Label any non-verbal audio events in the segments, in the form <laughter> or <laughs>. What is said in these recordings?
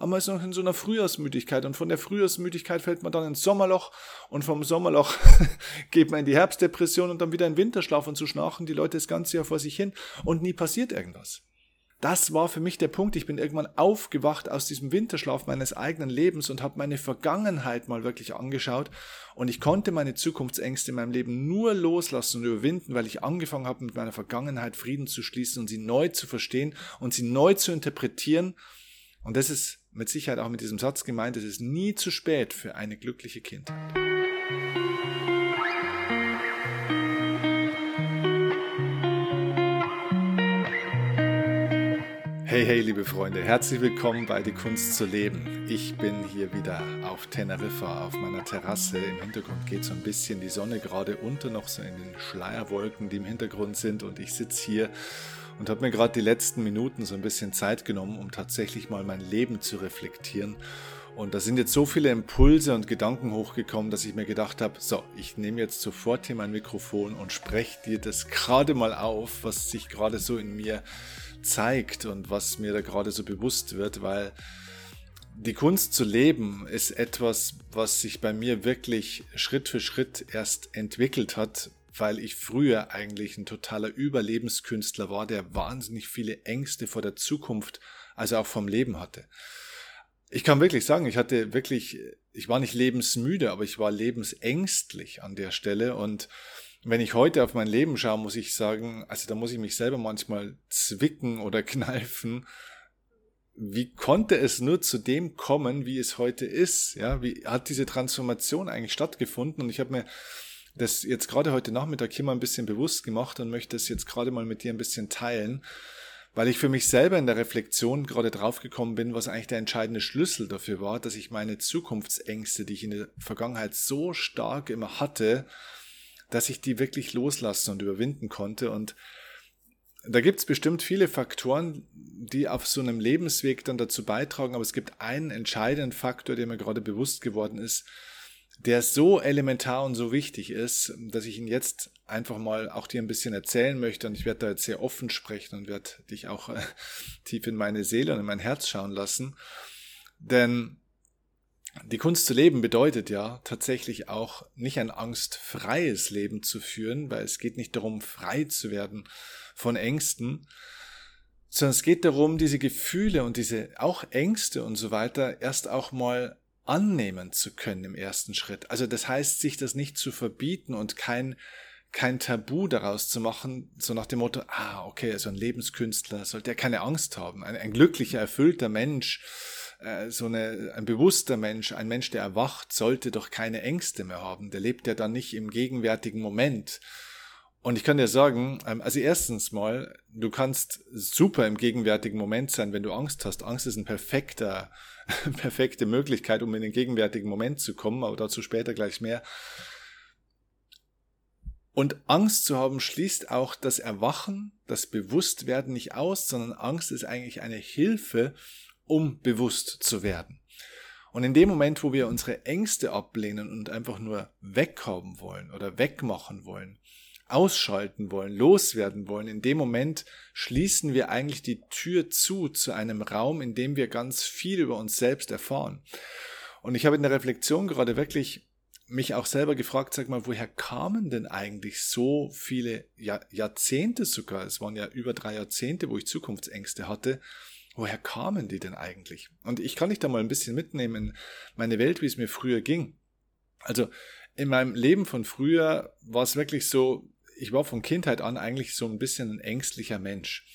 aber man ist noch in so einer Frühjahrsmüdigkeit und von der Frühjahrsmüdigkeit fällt man dann ins Sommerloch und vom Sommerloch <laughs> geht man in die Herbstdepression und dann wieder in Winterschlaf und so schnarchen die Leute das ganze Jahr vor sich hin und nie passiert irgendwas. Das war für mich der Punkt. Ich bin irgendwann aufgewacht aus diesem Winterschlaf meines eigenen Lebens und habe meine Vergangenheit mal wirklich angeschaut. Und ich konnte meine Zukunftsängste in meinem Leben nur loslassen und überwinden, weil ich angefangen habe, mit meiner Vergangenheit Frieden zu schließen und sie neu zu verstehen und sie neu zu interpretieren. Und das ist mit Sicherheit auch mit diesem Satz gemeint, es ist nie zu spät für eine glückliche Kindheit. Hey, hey, liebe Freunde, herzlich willkommen bei Die Kunst zu leben. Ich bin hier wieder auf Teneriffa, auf meiner Terrasse. Im Hintergrund geht so ein bisschen die Sonne gerade unter, noch so in den Schleierwolken, die im Hintergrund sind. Und ich sitze hier und habe mir gerade die letzten Minuten so ein bisschen Zeit genommen, um tatsächlich mal mein Leben zu reflektieren. Und da sind jetzt so viele Impulse und Gedanken hochgekommen, dass ich mir gedacht habe, so, ich nehme jetzt sofort hier mein Mikrofon und spreche dir das gerade mal auf, was sich gerade so in mir zeigt und was mir da gerade so bewusst wird, weil die Kunst zu leben ist etwas, was sich bei mir wirklich Schritt für Schritt erst entwickelt hat, weil ich früher eigentlich ein totaler Überlebenskünstler war, der wahnsinnig viele Ängste vor der Zukunft, also auch vom Leben hatte. Ich kann wirklich sagen, ich hatte wirklich, ich war nicht lebensmüde, aber ich war lebensängstlich an der Stelle und wenn ich heute auf mein Leben schaue, muss ich sagen, also da muss ich mich selber manchmal zwicken oder <laughs> kneifen. Wie konnte es nur zu dem kommen, wie es heute ist? Ja, wie hat diese Transformation eigentlich stattgefunden? Und ich habe mir das jetzt gerade heute Nachmittag hier mal ein bisschen bewusst gemacht und möchte es jetzt gerade mal mit dir ein bisschen teilen, weil ich für mich selber in der Reflexion gerade draufgekommen bin, was eigentlich der entscheidende Schlüssel dafür war, dass ich meine Zukunftsängste, die ich in der Vergangenheit so stark immer hatte, dass ich die wirklich loslassen und überwinden konnte. Und da gibt es bestimmt viele Faktoren, die auf so einem Lebensweg dann dazu beitragen, aber es gibt einen entscheidenden Faktor, der mir gerade bewusst geworden ist, der so elementar und so wichtig ist, dass ich ihn jetzt einfach mal auch dir ein bisschen erzählen möchte und ich werde da jetzt sehr offen sprechen und werde dich auch äh, <laughs> tief in meine Seele und in mein Herz schauen lassen. Denn die Kunst zu leben bedeutet ja tatsächlich auch nicht ein angstfreies Leben zu führen, weil es geht nicht darum, frei zu werden von Ängsten, sondern es geht darum, diese Gefühle und diese auch Ängste und so weiter erst auch mal annehmen zu können im ersten Schritt. Also das heißt, sich das nicht zu verbieten und kein kein Tabu daraus zu machen, so nach dem Motto, ah, okay, so ein Lebenskünstler sollte er keine Angst haben, ein, ein glücklicher, erfüllter Mensch, äh, so eine, ein bewusster Mensch, ein Mensch, der erwacht, sollte doch keine Ängste mehr haben. Der lebt ja dann nicht im gegenwärtigen Moment. Und ich kann dir sagen, ähm, also erstens mal, du kannst super im gegenwärtigen Moment sein, wenn du Angst hast. Angst ist ein perfekter, <laughs> perfekte Möglichkeit, um in den gegenwärtigen Moment zu kommen, aber dazu später gleich mehr. Und Angst zu haben schließt auch das Erwachen, das Bewusstwerden nicht aus, sondern Angst ist eigentlich eine Hilfe, um bewusst zu werden. Und in dem Moment, wo wir unsere Ängste ablehnen und einfach nur wegkommen wollen oder wegmachen wollen, ausschalten wollen, loswerden wollen, in dem Moment schließen wir eigentlich die Tür zu zu einem Raum, in dem wir ganz viel über uns selbst erfahren. Und ich habe in der Reflexion gerade wirklich mich auch selber gefragt, sag mal, woher kamen denn eigentlich so viele Jahr, Jahrzehnte sogar, es waren ja über drei Jahrzehnte, wo ich Zukunftsängste hatte, woher kamen die denn eigentlich? Und ich kann dich da mal ein bisschen mitnehmen in meine Welt, wie es mir früher ging. Also in meinem Leben von früher war es wirklich so, ich war von Kindheit an eigentlich so ein bisschen ein ängstlicher Mensch.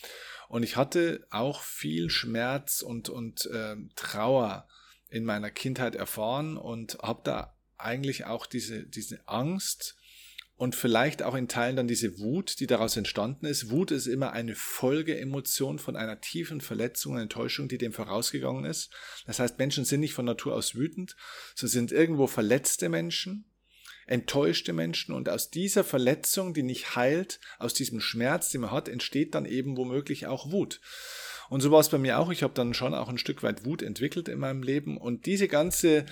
Und ich hatte auch viel Schmerz und, und äh, Trauer in meiner Kindheit erfahren und habe da eigentlich auch diese, diese Angst und vielleicht auch in Teilen dann diese Wut, die daraus entstanden ist. Wut ist immer eine Folgeemotion von einer tiefen Verletzung und Enttäuschung, die dem vorausgegangen ist. Das heißt, Menschen sind nicht von Natur aus wütend, sie sind irgendwo verletzte Menschen, enttäuschte Menschen und aus dieser Verletzung, die nicht heilt, aus diesem Schmerz, den man hat, entsteht dann eben womöglich auch Wut. Und so war es bei mir auch. Ich habe dann schon auch ein Stück weit Wut entwickelt in meinem Leben. Und diese ganze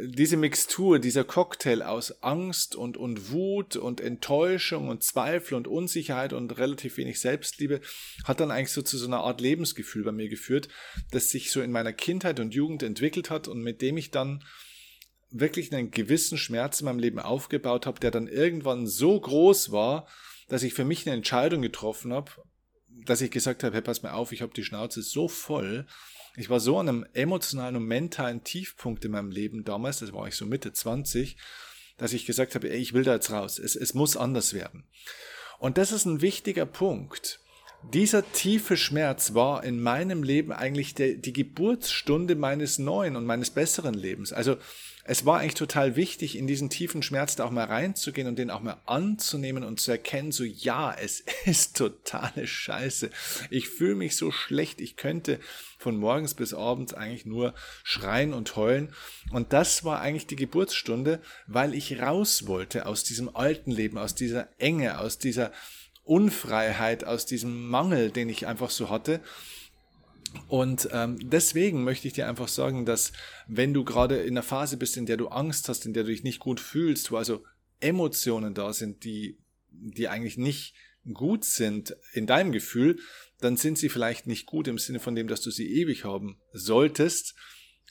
diese Mixtur, dieser Cocktail aus Angst und, und Wut und Enttäuschung und Zweifel und Unsicherheit und relativ wenig Selbstliebe hat dann eigentlich so zu so einer Art Lebensgefühl bei mir geführt, das sich so in meiner Kindheit und Jugend entwickelt hat und mit dem ich dann wirklich einen gewissen Schmerz in meinem Leben aufgebaut habe, der dann irgendwann so groß war, dass ich für mich eine Entscheidung getroffen habe, dass ich gesagt habe, hey, pass mal auf, ich habe die Schnauze so voll, ich war so an einem emotionalen und mentalen Tiefpunkt in meinem Leben damals, das war ich so Mitte 20, dass ich gesagt habe, ey, ich will da jetzt raus. Es, es muss anders werden. Und das ist ein wichtiger Punkt. Dieser tiefe Schmerz war in meinem Leben eigentlich der, die Geburtsstunde meines neuen und meines besseren Lebens. Also es war eigentlich total wichtig, in diesen tiefen Schmerz da auch mal reinzugehen und den auch mal anzunehmen und zu erkennen, so ja, es <laughs> ist totale Scheiße. Ich fühle mich so schlecht, ich könnte von morgens bis abends eigentlich nur schreien und heulen. Und das war eigentlich die Geburtsstunde, weil ich raus wollte aus diesem alten Leben, aus dieser Enge, aus dieser Unfreiheit, aus diesem Mangel, den ich einfach so hatte und ähm, deswegen möchte ich dir einfach sagen, dass wenn du gerade in einer Phase bist, in der du Angst hast, in der du dich nicht gut fühlst, wo also Emotionen da sind, die, die eigentlich nicht gut sind in deinem Gefühl, dann sind sie vielleicht nicht gut im Sinne von dem, dass du sie ewig haben solltest,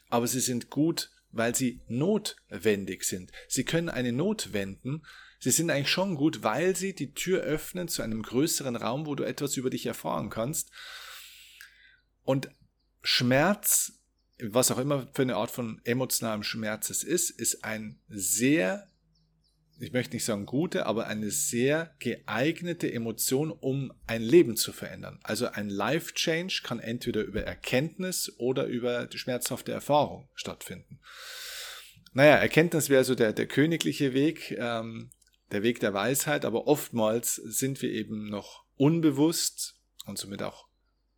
aber sie sind gut, weil sie notwendig sind. Sie können eine Not wenden. Sie sind eigentlich schon gut, weil sie die Tür öffnen zu einem größeren Raum, wo du etwas über dich erfahren kannst. Und Schmerz, was auch immer für eine Art von emotionalem Schmerz es ist, ist ein sehr, ich möchte nicht sagen gute, aber eine sehr geeignete Emotion, um ein Leben zu verändern. Also ein Life Change kann entweder über Erkenntnis oder über die schmerzhafte Erfahrung stattfinden. Naja, Erkenntnis wäre so der, der königliche Weg, ähm, der Weg der Weisheit, aber oftmals sind wir eben noch unbewusst und somit auch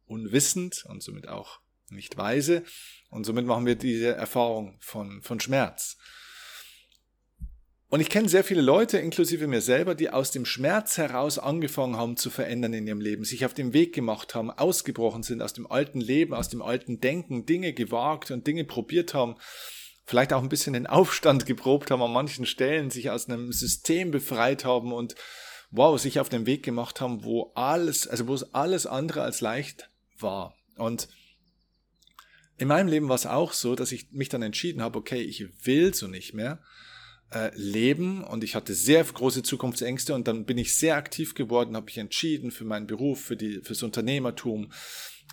unwissend und somit auch nicht weise. Und somit machen wir diese Erfahrung von, von Schmerz. Und ich kenne sehr viele Leute, inklusive mir selber, die aus dem Schmerz heraus angefangen haben zu verändern in ihrem Leben, sich auf den Weg gemacht haben, ausgebrochen sind aus dem alten Leben, aus dem alten Denken, Dinge gewagt und Dinge probiert haben, vielleicht auch ein bisschen den Aufstand <laughs> geprobt haben an manchen Stellen, sich aus einem System befreit haben und wow, sich auf den Weg gemacht haben, wo alles, also wo es alles andere als leicht war. Und in meinem Leben war es auch so, dass ich mich dann entschieden habe, okay, ich will so nicht mehr äh, leben und ich hatte sehr große Zukunftsängste und dann bin ich sehr aktiv geworden, habe mich entschieden für meinen Beruf, für die fürs Unternehmertum,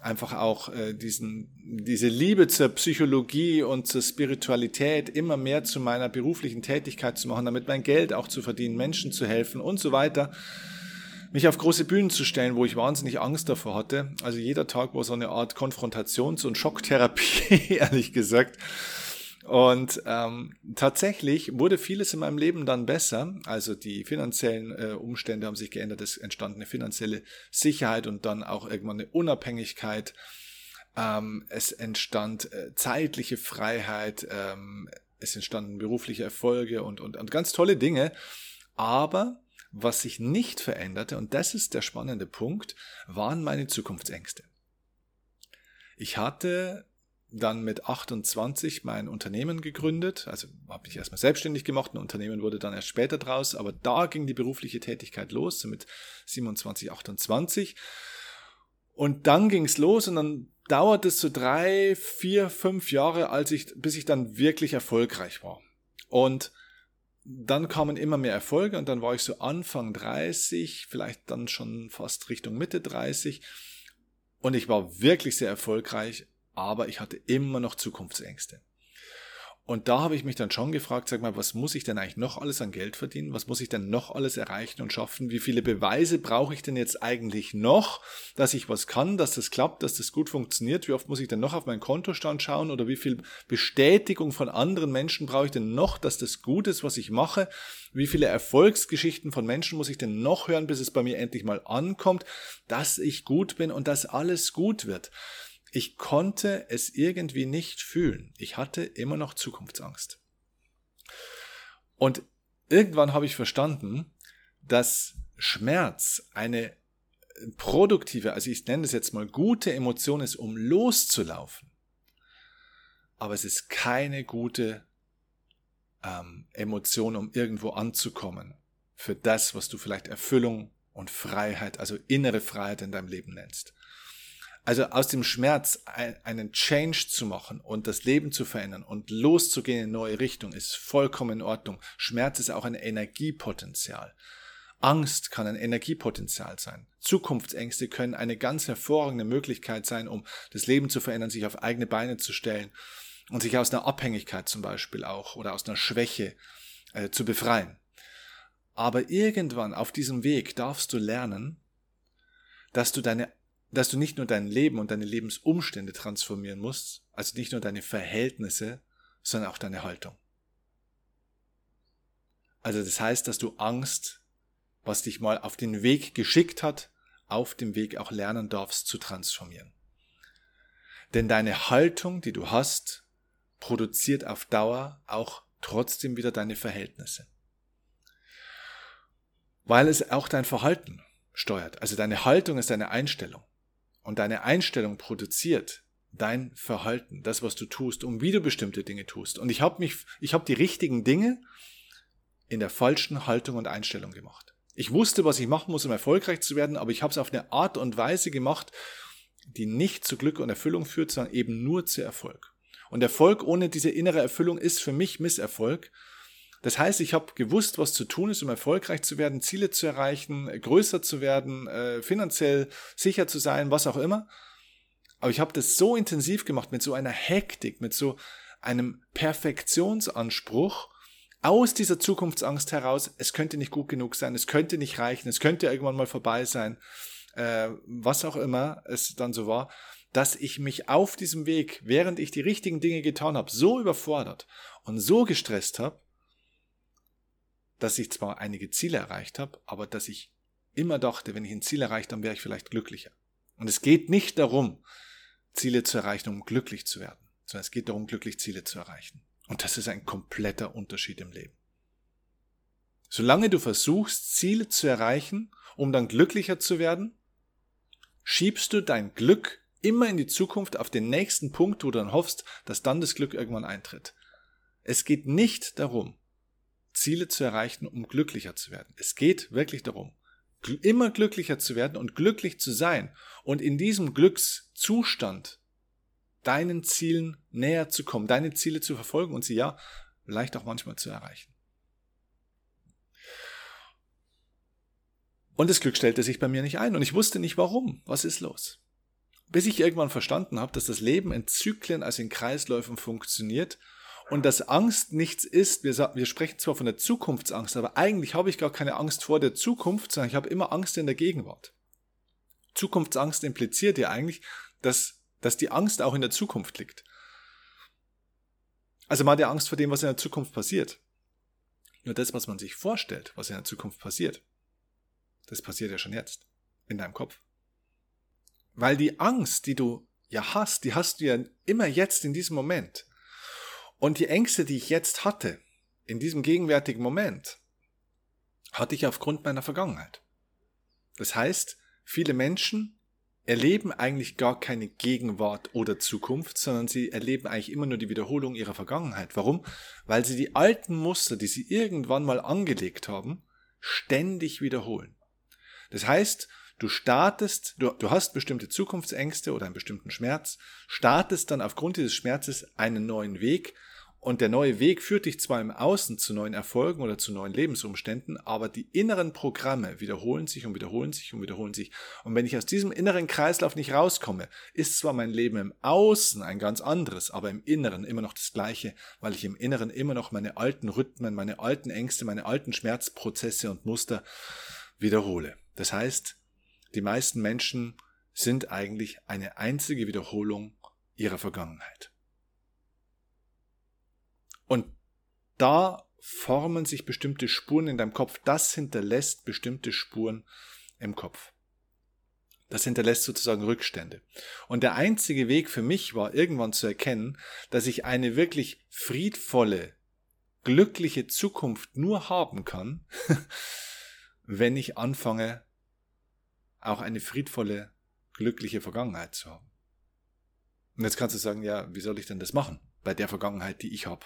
einfach auch äh, diesen diese Liebe zur Psychologie und zur Spiritualität immer mehr zu meiner beruflichen Tätigkeit zu machen, damit mein Geld auch zu verdienen, Menschen zu helfen und so weiter mich auf große Bühnen zu stellen, wo ich wahnsinnig Angst davor hatte. Also jeder Tag war so eine Art Konfrontations- und Schocktherapie, <laughs> ehrlich gesagt. Und ähm, tatsächlich wurde vieles in meinem Leben dann besser. Also die finanziellen äh, Umstände haben sich geändert. Es entstand eine finanzielle Sicherheit und dann auch irgendwann eine Unabhängigkeit. Ähm, es entstand äh, zeitliche Freiheit. Ähm, es entstanden berufliche Erfolge und, und, und ganz tolle Dinge. Aber was sich nicht veränderte, und das ist der spannende Punkt, waren meine Zukunftsängste. Ich hatte dann mit 28 mein Unternehmen gegründet, also habe ich erstmal selbstständig gemacht, ein Unternehmen wurde dann erst später draus, aber da ging die berufliche Tätigkeit los, so mit 27, 28. Und dann ging es los und dann dauerte es so drei, vier, fünf Jahre, als ich, bis ich dann wirklich erfolgreich war. Und dann kamen immer mehr Erfolge und dann war ich so Anfang 30, vielleicht dann schon fast Richtung Mitte 30 und ich war wirklich sehr erfolgreich, aber ich hatte immer noch Zukunftsängste. Und da habe ich mich dann schon gefragt, sag mal, was muss ich denn eigentlich noch alles an Geld verdienen? Was muss ich denn noch alles erreichen und schaffen? Wie viele Beweise brauche ich denn jetzt eigentlich noch, dass ich was kann, dass das klappt, dass das gut funktioniert? Wie oft muss ich denn noch auf meinen Kontostand schauen? Oder wie viel Bestätigung von anderen Menschen brauche ich denn noch, dass das gut ist, was ich mache? Wie viele Erfolgsgeschichten von Menschen muss ich denn noch hören, bis es bei mir endlich mal ankommt, dass ich gut bin und dass alles gut wird? Ich konnte es irgendwie nicht fühlen. Ich hatte immer noch Zukunftsangst. Und irgendwann habe ich verstanden, dass Schmerz eine produktive, also ich nenne es jetzt mal gute Emotion ist, um loszulaufen. Aber es ist keine gute ähm, Emotion, um irgendwo anzukommen. Für das, was du vielleicht Erfüllung und Freiheit, also innere Freiheit in deinem Leben nennst. Also aus dem Schmerz einen Change zu machen und das Leben zu verändern und loszugehen in eine neue Richtung ist vollkommen in Ordnung. Schmerz ist auch ein Energiepotenzial. Angst kann ein Energiepotenzial sein. Zukunftsängste können eine ganz hervorragende Möglichkeit sein, um das Leben zu verändern, sich auf eigene Beine zu stellen und sich aus einer Abhängigkeit zum Beispiel auch oder aus einer Schwäche äh, zu befreien. Aber irgendwann auf diesem Weg darfst du lernen, dass du deine dass du nicht nur dein Leben und deine Lebensumstände transformieren musst, also nicht nur deine Verhältnisse, sondern auch deine Haltung. Also das heißt, dass du Angst, was dich mal auf den Weg geschickt hat, auf dem Weg auch lernen darfst zu transformieren. Denn deine Haltung, die du hast, produziert auf Dauer auch trotzdem wieder deine Verhältnisse. Weil es auch dein Verhalten steuert. Also deine Haltung ist deine Einstellung. Und deine Einstellung produziert dein Verhalten, das, was du tust, um wie du bestimmte Dinge tust. Und ich habe mich, ich habe die richtigen Dinge in der falschen Haltung und Einstellung gemacht. Ich wusste, was ich machen muss, um erfolgreich zu werden, aber ich habe es auf eine Art und Weise gemacht, die nicht zu Glück und Erfüllung führt, sondern eben nur zu Erfolg. Und Erfolg ohne diese innere Erfüllung ist für mich Misserfolg. Das heißt, ich habe gewusst, was zu tun ist, um erfolgreich zu werden, Ziele zu erreichen, größer zu werden, äh, finanziell sicher zu sein, was auch immer. Aber ich habe das so intensiv gemacht, mit so einer Hektik, mit so einem Perfektionsanspruch, aus dieser Zukunftsangst heraus, es könnte nicht gut genug sein, es könnte nicht reichen, es könnte irgendwann mal vorbei sein, äh, was auch immer es dann so war, dass ich mich auf diesem Weg, während ich die richtigen Dinge getan habe, so überfordert und so gestresst habe, dass ich zwar einige Ziele erreicht habe, aber dass ich immer dachte, wenn ich ein Ziel erreicht, dann wäre ich vielleicht glücklicher. Und es geht nicht darum, Ziele zu erreichen, um glücklich zu werden, sondern es geht darum, glücklich Ziele zu erreichen. Und das ist ein kompletter Unterschied im Leben. Solange du versuchst, Ziele zu erreichen, um dann glücklicher zu werden, schiebst du dein Glück immer in die Zukunft auf den nächsten Punkt, wo du dann hoffst, dass dann das Glück irgendwann eintritt. Es geht nicht darum, Ziele zu erreichen, um glücklicher zu werden. Es geht wirklich darum, immer glücklicher zu werden und glücklich zu sein und in diesem Glückszustand deinen Zielen näher zu kommen, deine Ziele zu verfolgen und sie ja vielleicht auch manchmal zu erreichen. Und das Glück stellte sich bei mir nicht ein und ich wusste nicht warum. Was ist los? Bis ich irgendwann verstanden habe, dass das Leben in Zyklen, also in Kreisläufen funktioniert und dass Angst nichts ist, wir, wir sprechen zwar von der Zukunftsangst, aber eigentlich habe ich gar keine Angst vor der Zukunft, sondern ich habe immer Angst in der Gegenwart. Zukunftsangst impliziert ja eigentlich, dass, dass die Angst auch in der Zukunft liegt. Also mal der Angst vor dem, was in der Zukunft passiert. Nur das, was man sich vorstellt, was in der Zukunft passiert, das passiert ja schon jetzt in deinem Kopf. Weil die Angst, die du ja hast, die hast du ja immer jetzt in diesem Moment. Und die Ängste, die ich jetzt hatte, in diesem gegenwärtigen Moment, hatte ich aufgrund meiner Vergangenheit. Das heißt, viele Menschen erleben eigentlich gar keine Gegenwart oder Zukunft, sondern sie erleben eigentlich immer nur die Wiederholung ihrer Vergangenheit. Warum? Weil sie die alten Muster, die sie irgendwann mal angelegt haben, ständig wiederholen. Das heißt, du startest, du, du hast bestimmte Zukunftsängste oder einen bestimmten Schmerz, startest dann aufgrund dieses Schmerzes einen neuen Weg und der neue Weg führt dich zwar im Außen zu neuen Erfolgen oder zu neuen Lebensumständen, aber die inneren Programme wiederholen sich und wiederholen sich und wiederholen sich. Und wenn ich aus diesem inneren Kreislauf nicht rauskomme, ist zwar mein Leben im Außen ein ganz anderes, aber im Inneren immer noch das gleiche, weil ich im Inneren immer noch meine alten Rhythmen, meine alten Ängste, meine alten Schmerzprozesse und Muster wiederhole. Das heißt, die meisten Menschen sind eigentlich eine einzige Wiederholung ihrer Vergangenheit. Und da formen sich bestimmte Spuren in deinem Kopf. Das hinterlässt bestimmte Spuren im Kopf. Das hinterlässt sozusagen Rückstände. Und der einzige Weg für mich war irgendwann zu erkennen, dass ich eine wirklich friedvolle, glückliche Zukunft nur haben kann, <laughs> wenn ich anfange, auch eine friedvolle, glückliche Vergangenheit zu haben. Und jetzt kannst du sagen, ja, wie soll ich denn das machen bei der Vergangenheit, die ich habe?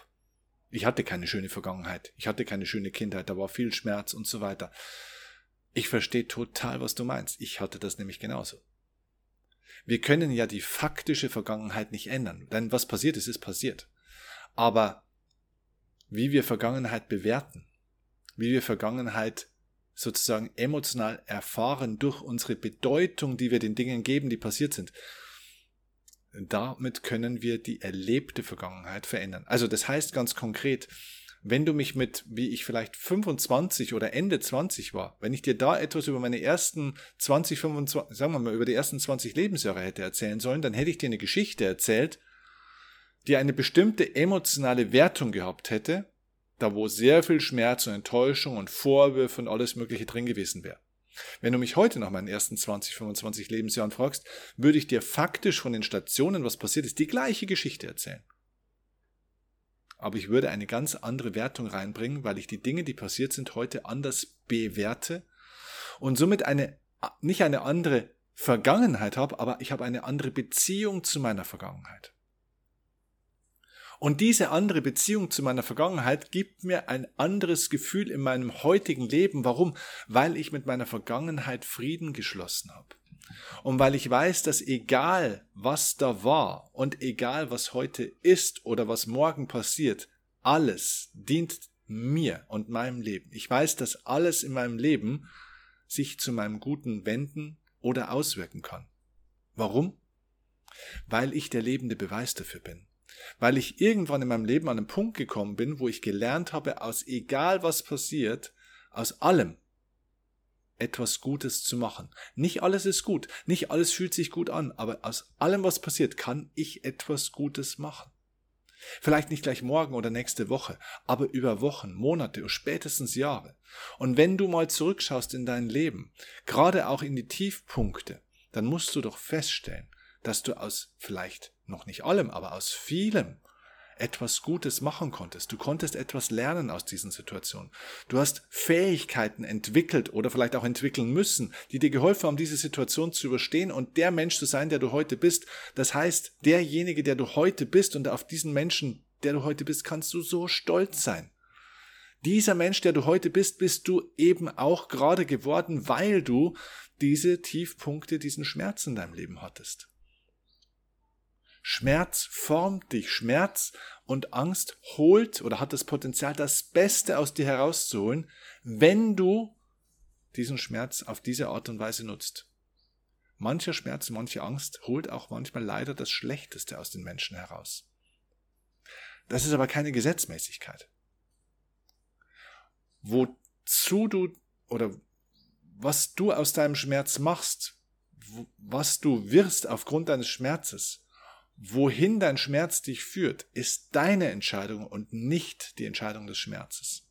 Ich hatte keine schöne Vergangenheit, ich hatte keine schöne Kindheit, da war viel Schmerz und so weiter. Ich verstehe total, was du meinst. Ich hatte das nämlich genauso. Wir können ja die faktische Vergangenheit nicht ändern, denn was passiert ist, ist passiert. Aber wie wir Vergangenheit bewerten, wie wir Vergangenheit sozusagen emotional erfahren durch unsere Bedeutung, die wir den Dingen geben, die passiert sind, damit können wir die erlebte Vergangenheit verändern. Also das heißt ganz konkret, wenn du mich mit, wie ich vielleicht 25 oder Ende 20 war, wenn ich dir da etwas über meine ersten 20, 25, sagen wir mal, über die ersten 20 Lebensjahre hätte erzählen sollen, dann hätte ich dir eine Geschichte erzählt, die eine bestimmte emotionale Wertung gehabt hätte, da wo sehr viel Schmerz und Enttäuschung und Vorwürfe und alles Mögliche drin gewesen wäre. Wenn du mich heute nach meinen ersten 20, 25 Lebensjahren fragst, würde ich dir faktisch von den Stationen, was passiert ist, die gleiche Geschichte erzählen aber ich würde eine ganz andere Wertung reinbringen, weil ich die Dinge, die passiert sind, heute anders bewerte und somit eine, nicht eine andere Vergangenheit habe, aber ich habe eine andere Beziehung zu meiner Vergangenheit. Und diese andere Beziehung zu meiner Vergangenheit gibt mir ein anderes Gefühl in meinem heutigen Leben. Warum? Weil ich mit meiner Vergangenheit Frieden geschlossen habe. Und weil ich weiß, dass egal was da war und egal was heute ist oder was morgen passiert, alles dient mir und meinem Leben. Ich weiß, dass alles in meinem Leben sich zu meinem Guten wenden oder auswirken kann. Warum? Weil ich der lebende Beweis dafür bin. Weil ich irgendwann in meinem Leben an einen Punkt gekommen bin, wo ich gelernt habe, aus egal was passiert, aus allem etwas Gutes zu machen. Nicht alles ist gut, nicht alles fühlt sich gut an, aber aus allem, was passiert, kann ich etwas Gutes machen. Vielleicht nicht gleich morgen oder nächste Woche, aber über Wochen, Monate oder spätestens Jahre. Und wenn du mal zurückschaust in dein Leben, gerade auch in die Tiefpunkte, dann musst du doch feststellen, dass du aus vielleicht noch nicht allem, aber aus vielem etwas Gutes machen konntest. Du konntest etwas lernen aus diesen Situationen. Du hast Fähigkeiten entwickelt oder vielleicht auch entwickeln müssen, die dir geholfen haben, diese Situation zu überstehen und der Mensch zu sein, der du heute bist. Das heißt, derjenige, der du heute bist und auf diesen Menschen, der du heute bist, kannst du so stolz sein. Dieser Mensch, der du heute bist, bist du eben auch gerade geworden, weil du diese Tiefpunkte, diesen Schmerz in deinem Leben hattest. Schmerz formt dich. Schmerz und Angst holt oder hat das Potenzial, das Beste aus dir herauszuholen, wenn du diesen Schmerz auf diese Art und Weise nutzt. Mancher Schmerz, manche Angst holt auch manchmal leider das Schlechteste aus den Menschen heraus. Das ist aber keine Gesetzmäßigkeit. Wozu du oder was du aus deinem Schmerz machst, was du wirst aufgrund deines Schmerzes, Wohin dein Schmerz dich führt, ist deine Entscheidung und nicht die Entscheidung des Schmerzes.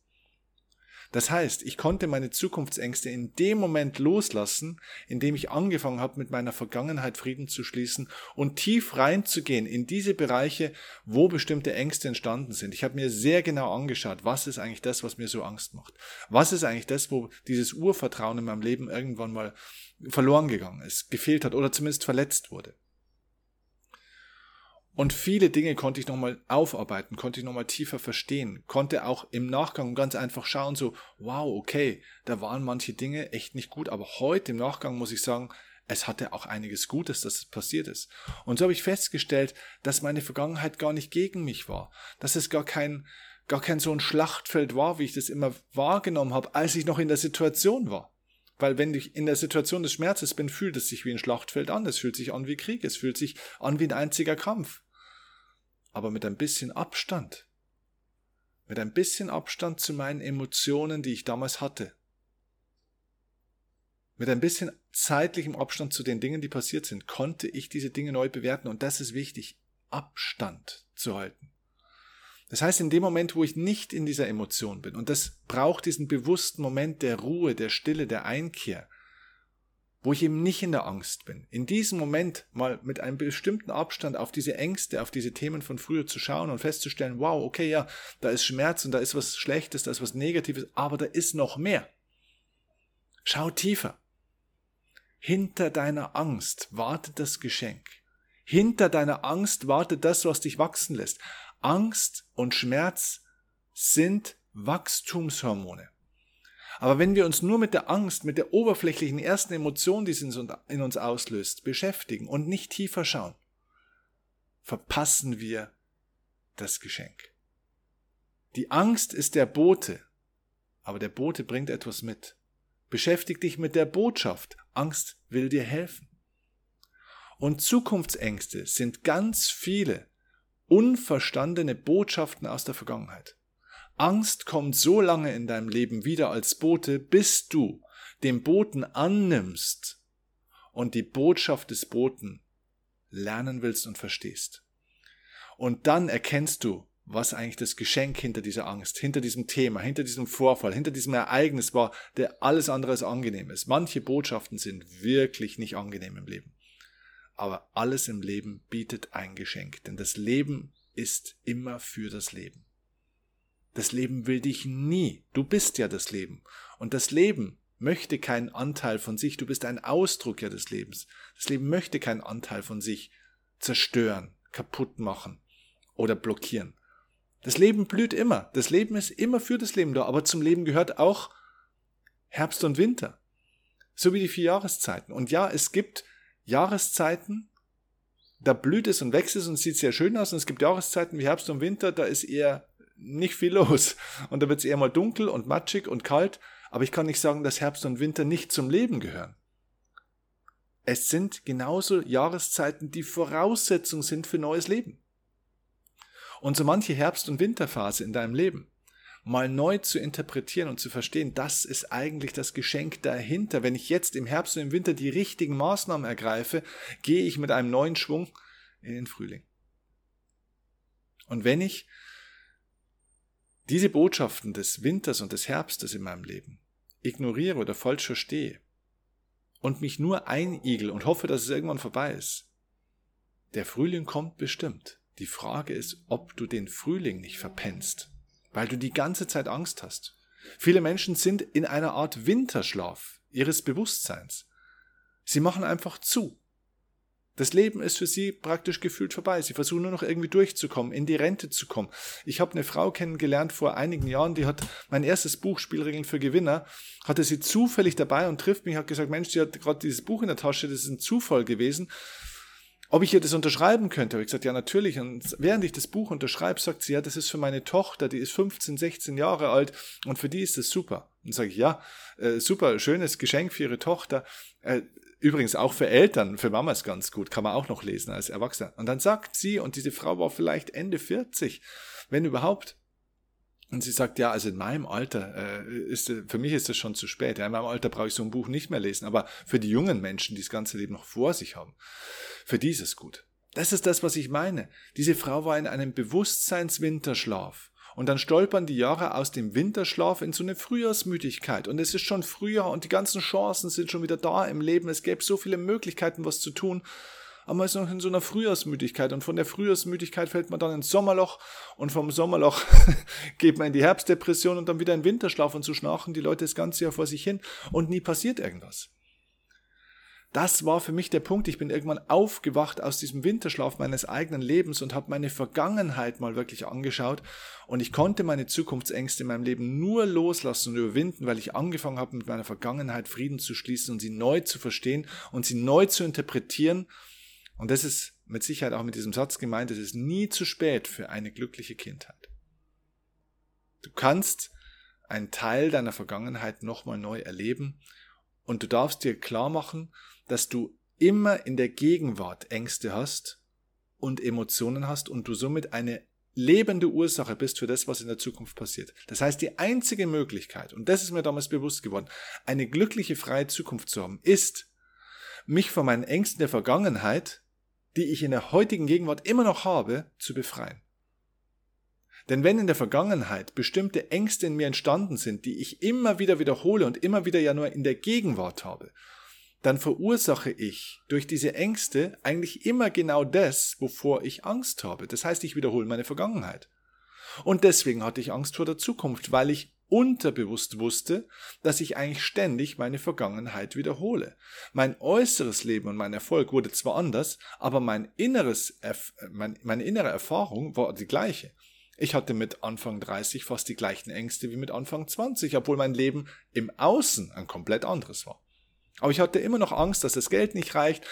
Das heißt, ich konnte meine Zukunftsängste in dem Moment loslassen, in dem ich angefangen habe, mit meiner Vergangenheit Frieden zu schließen und tief reinzugehen in diese Bereiche, wo bestimmte Ängste entstanden sind. Ich habe mir sehr genau angeschaut, was ist eigentlich das, was mir so Angst macht? Was ist eigentlich das, wo dieses Urvertrauen in meinem Leben irgendwann mal verloren gegangen ist, gefehlt hat oder zumindest verletzt wurde? Und viele Dinge konnte ich nochmal aufarbeiten, konnte ich nochmal tiefer verstehen, konnte auch im Nachgang ganz einfach schauen, so, wow, okay, da waren manche Dinge echt nicht gut, aber heute im Nachgang muss ich sagen, es hatte auch einiges Gutes, dass es passiert ist. Und so habe ich festgestellt, dass meine Vergangenheit gar nicht gegen mich war, dass es gar kein, gar kein so ein Schlachtfeld war, wie ich das immer wahrgenommen habe, als ich noch in der Situation war. Weil wenn ich in der Situation des Schmerzes bin, fühlt es sich wie ein Schlachtfeld an, es fühlt sich an wie Krieg, es fühlt sich an wie ein einziger Kampf aber mit ein bisschen Abstand. Mit ein bisschen Abstand zu meinen Emotionen, die ich damals hatte. Mit ein bisschen zeitlichem Abstand zu den Dingen, die passiert sind, konnte ich diese Dinge neu bewerten und das ist wichtig, Abstand zu halten. Das heißt, in dem Moment, wo ich nicht in dieser Emotion bin, und das braucht diesen bewussten Moment der Ruhe, der Stille, der Einkehr, wo ich eben nicht in der Angst bin. In diesem Moment mal mit einem bestimmten Abstand auf diese Ängste, auf diese Themen von früher zu schauen und festzustellen, wow, okay, ja, da ist Schmerz und da ist was Schlechtes, da ist was Negatives, aber da ist noch mehr. Schau tiefer. Hinter deiner Angst wartet das Geschenk. Hinter deiner Angst wartet das, was dich wachsen lässt. Angst und Schmerz sind Wachstumshormone. Aber wenn wir uns nur mit der Angst, mit der oberflächlichen ersten Emotion, die es in uns auslöst, beschäftigen und nicht tiefer schauen, verpassen wir das Geschenk. Die Angst ist der Bote, aber der Bote bringt etwas mit. Beschäftig dich mit der Botschaft. Angst will dir helfen. Und Zukunftsängste sind ganz viele unverstandene Botschaften aus der Vergangenheit. Angst kommt so lange in deinem Leben wieder als Bote, bis du den Boten annimmst und die Botschaft des Boten lernen willst und verstehst. Und dann erkennst du, was eigentlich das Geschenk hinter dieser Angst, hinter diesem Thema, hinter diesem Vorfall, hinter diesem Ereignis war, der alles andere als angenehm ist. Manche Botschaften sind wirklich nicht angenehm im Leben. Aber alles im Leben bietet ein Geschenk, denn das Leben ist immer für das Leben. Das Leben will dich nie. Du bist ja das Leben. Und das Leben möchte keinen Anteil von sich. Du bist ein Ausdruck ja des Lebens. Das Leben möchte keinen Anteil von sich zerstören, kaputt machen oder blockieren. Das Leben blüht immer. Das Leben ist immer für das Leben da. Aber zum Leben gehört auch Herbst und Winter. So wie die vier Jahreszeiten. Und ja, es gibt Jahreszeiten, da blüht es und wächst es und sieht sehr schön aus. Und es gibt Jahreszeiten wie Herbst und Winter, da ist eher nicht viel los. Und da wird es eher mal dunkel und matschig und kalt. Aber ich kann nicht sagen, dass Herbst und Winter nicht zum Leben gehören. Es sind genauso Jahreszeiten, die Voraussetzung sind für neues Leben. Und so manche Herbst- und Winterphase in deinem Leben mal neu zu interpretieren und zu verstehen, das ist eigentlich das Geschenk dahinter. Wenn ich jetzt im Herbst und im Winter die richtigen Maßnahmen ergreife, gehe ich mit einem neuen Schwung in den Frühling. Und wenn ich diese Botschaften des Winters und des Herbstes in meinem Leben ignoriere oder falsch verstehe und mich nur einigel und hoffe, dass es irgendwann vorbei ist, der Frühling kommt bestimmt. Die Frage ist, ob du den Frühling nicht verpennst, weil du die ganze Zeit Angst hast. Viele Menschen sind in einer Art Winterschlaf ihres Bewusstseins. Sie machen einfach zu. Das Leben ist für sie praktisch gefühlt vorbei. Sie versuchen nur noch irgendwie durchzukommen, in die Rente zu kommen. Ich habe eine Frau kennengelernt vor einigen Jahren, die hat mein erstes Buch Spielregeln für Gewinner, hatte sie zufällig dabei und trifft mich, hat gesagt, Mensch, sie hat gerade dieses Buch in der Tasche, das ist ein Zufall gewesen. Ob ich ihr das unterschreiben könnte, habe ich gesagt, ja natürlich. Und während ich das Buch unterschreibe, sagt sie, ja, das ist für meine Tochter, die ist 15, 16 Jahre alt und für die ist das super. Und sage ich, ja, äh, super, schönes Geschenk für ihre Tochter. Äh, Übrigens auch für Eltern, für Mamas ganz gut, kann man auch noch lesen als Erwachsener. Und dann sagt sie, und diese Frau war vielleicht Ende 40, wenn überhaupt, und sie sagt, ja, also in meinem Alter äh, ist für mich ist das schon zu spät. Ja, in meinem Alter brauche ich so ein Buch nicht mehr lesen. Aber für die jungen Menschen, die das ganze Leben noch vor sich haben, für die ist es gut. Das ist das, was ich meine. Diese Frau war in einem Bewusstseinswinterschlaf. Und dann stolpern die Jahre aus dem Winterschlaf in so eine Frühjahrsmüdigkeit. Und es ist schon Frühjahr und die ganzen Chancen sind schon wieder da im Leben. Es gäbe so viele Möglichkeiten, was zu tun. Aber man ist noch in so einer Frühjahrsmüdigkeit. Und von der Frühjahrsmüdigkeit fällt man dann ins Sommerloch. Und vom Sommerloch <laughs> geht man in die Herbstdepression und dann wieder in Winterschlaf. Und so schnarchen die Leute das ganze Jahr vor sich hin. Und nie passiert irgendwas. Das war für mich der Punkt. Ich bin irgendwann aufgewacht aus diesem Winterschlaf meines eigenen Lebens und habe meine Vergangenheit mal wirklich angeschaut. Und ich konnte meine Zukunftsängste in meinem Leben nur loslassen und überwinden, weil ich angefangen habe, mit meiner Vergangenheit Frieden zu schließen und sie neu zu verstehen und sie neu zu interpretieren. Und das ist mit Sicherheit auch mit diesem Satz gemeint, es ist nie zu spät für eine glückliche Kindheit. Du kannst einen Teil deiner Vergangenheit nochmal neu erleben und du darfst dir klar machen, dass du immer in der Gegenwart Ängste hast und Emotionen hast und du somit eine lebende Ursache bist für das, was in der Zukunft passiert. Das heißt, die einzige Möglichkeit, und das ist mir damals bewusst geworden, eine glückliche, freie Zukunft zu haben, ist, mich von meinen Ängsten der Vergangenheit, die ich in der heutigen Gegenwart immer noch habe, zu befreien. Denn wenn in der Vergangenheit bestimmte Ängste in mir entstanden sind, die ich immer wieder wiederhole und immer wieder ja nur in der Gegenwart habe, dann verursache ich durch diese Ängste eigentlich immer genau das, wovor ich Angst habe. Das heißt, ich wiederhole meine Vergangenheit. Und deswegen hatte ich Angst vor der Zukunft, weil ich unterbewusst wusste, dass ich eigentlich ständig meine Vergangenheit wiederhole. Mein äußeres Leben und mein Erfolg wurde zwar anders, aber mein inneres, meine innere Erfahrung war die gleiche. Ich hatte mit Anfang 30 fast die gleichen Ängste wie mit Anfang 20, obwohl mein Leben im Außen ein komplett anderes war. Aber ich hatte immer noch Angst, dass das Geld nicht reicht,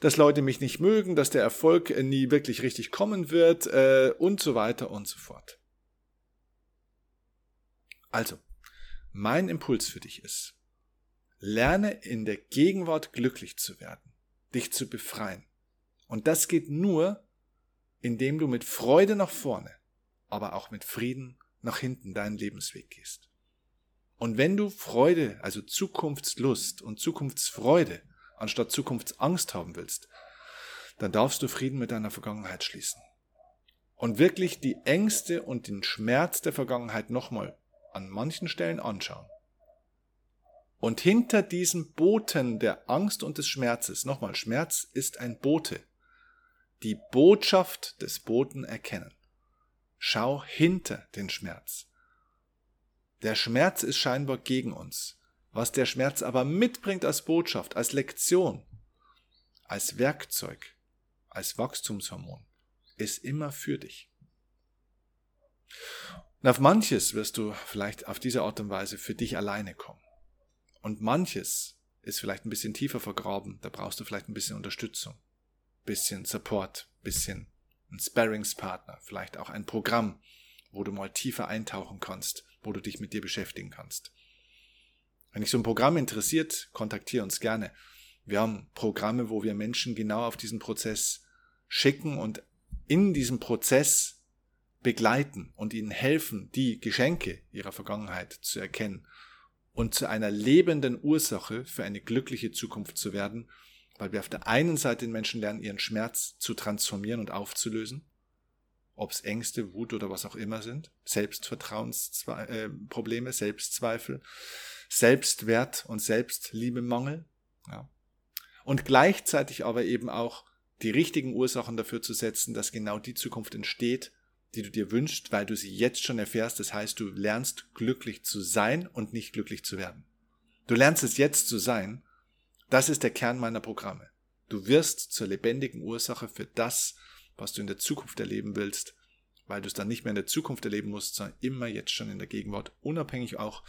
dass Leute mich nicht mögen, dass der Erfolg nie wirklich richtig kommen wird äh, und so weiter und so fort. Also, mein Impuls für dich ist, lerne in der Gegenwart glücklich zu werden, dich zu befreien. Und das geht nur, indem du mit Freude nach vorne, aber auch mit Frieden nach hinten deinen Lebensweg gehst. Und wenn du Freude, also Zukunftslust und Zukunftsfreude anstatt Zukunftsangst haben willst, dann darfst du Frieden mit deiner Vergangenheit schließen. Und wirklich die Ängste und den Schmerz der Vergangenheit nochmal an manchen Stellen anschauen. Und hinter diesen Boten der Angst und des Schmerzes, nochmal, Schmerz ist ein Bote, die Botschaft des Boten erkennen. Schau hinter den Schmerz. Der Schmerz ist scheinbar gegen uns. Was der Schmerz aber mitbringt als Botschaft, als Lektion, als Werkzeug, als Wachstumshormon, ist immer für dich. Und auf manches wirst du vielleicht auf diese Art und Weise für dich alleine kommen. Und manches ist vielleicht ein bisschen tiefer vergraben, da brauchst du vielleicht ein bisschen Unterstützung, bisschen Support, bisschen ein Sparringspartner, vielleicht auch ein Programm, wo du mal tiefer eintauchen kannst, wo du dich mit dir beschäftigen kannst. Wenn dich so ein Programm interessiert, kontaktiere uns gerne. Wir haben Programme, wo wir Menschen genau auf diesen Prozess schicken und in diesem Prozess begleiten und ihnen helfen, die Geschenke ihrer Vergangenheit zu erkennen und zu einer lebenden Ursache für eine glückliche Zukunft zu werden, weil wir auf der einen Seite den Menschen lernen, ihren Schmerz zu transformieren und aufzulösen, ob es Ängste, Wut oder was auch immer sind, Selbstvertrauensprobleme, äh, Selbstzweifel, Selbstwert und Selbstliebemangel, ja. und gleichzeitig aber eben auch die richtigen Ursachen dafür zu setzen, dass genau die Zukunft entsteht, die du dir wünschst, weil du sie jetzt schon erfährst. Das heißt, du lernst glücklich zu sein und nicht glücklich zu werden. Du lernst es jetzt zu sein. Das ist der Kern meiner Programme. Du wirst zur lebendigen Ursache für das, was du in der Zukunft erleben willst, weil du es dann nicht mehr in der Zukunft erleben musst, sondern immer jetzt schon in der Gegenwart, unabhängig auch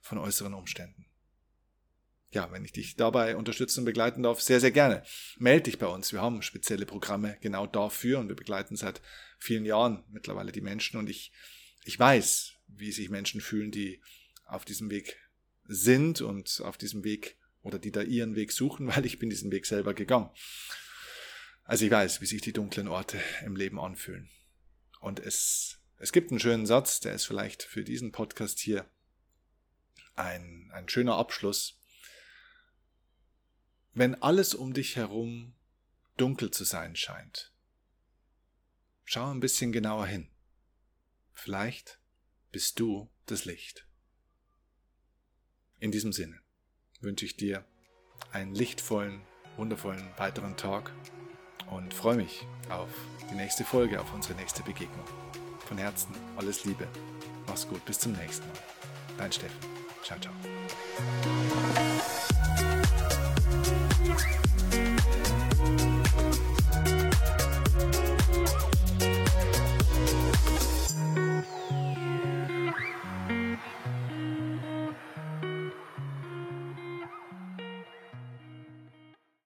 von äußeren Umständen ja, wenn ich dich dabei unterstützen und begleiten darf, sehr, sehr gerne. Meld dich bei uns. Wir haben spezielle Programme genau dafür und wir begleiten seit vielen Jahren mittlerweile die Menschen und ich, ich weiß, wie sich Menschen fühlen, die auf diesem Weg sind und auf diesem Weg oder die da ihren Weg suchen, <laughs> weil ich bin diesen Weg selber gegangen. Also ich weiß, wie sich die dunklen Orte im Leben anfühlen. Und es, es gibt einen schönen Satz, der ist vielleicht für diesen Podcast hier ein, ein schöner Abschluss wenn alles um dich herum dunkel zu sein scheint. Schau ein bisschen genauer hin. Vielleicht bist du das Licht. In diesem Sinne wünsche ich dir einen lichtvollen, wundervollen weiteren Tag und freue mich auf die nächste Folge, auf unsere nächste Begegnung. Von Herzen alles Liebe. Mach's gut, bis zum nächsten Mal. Dein Steffen. Ciao, ciao.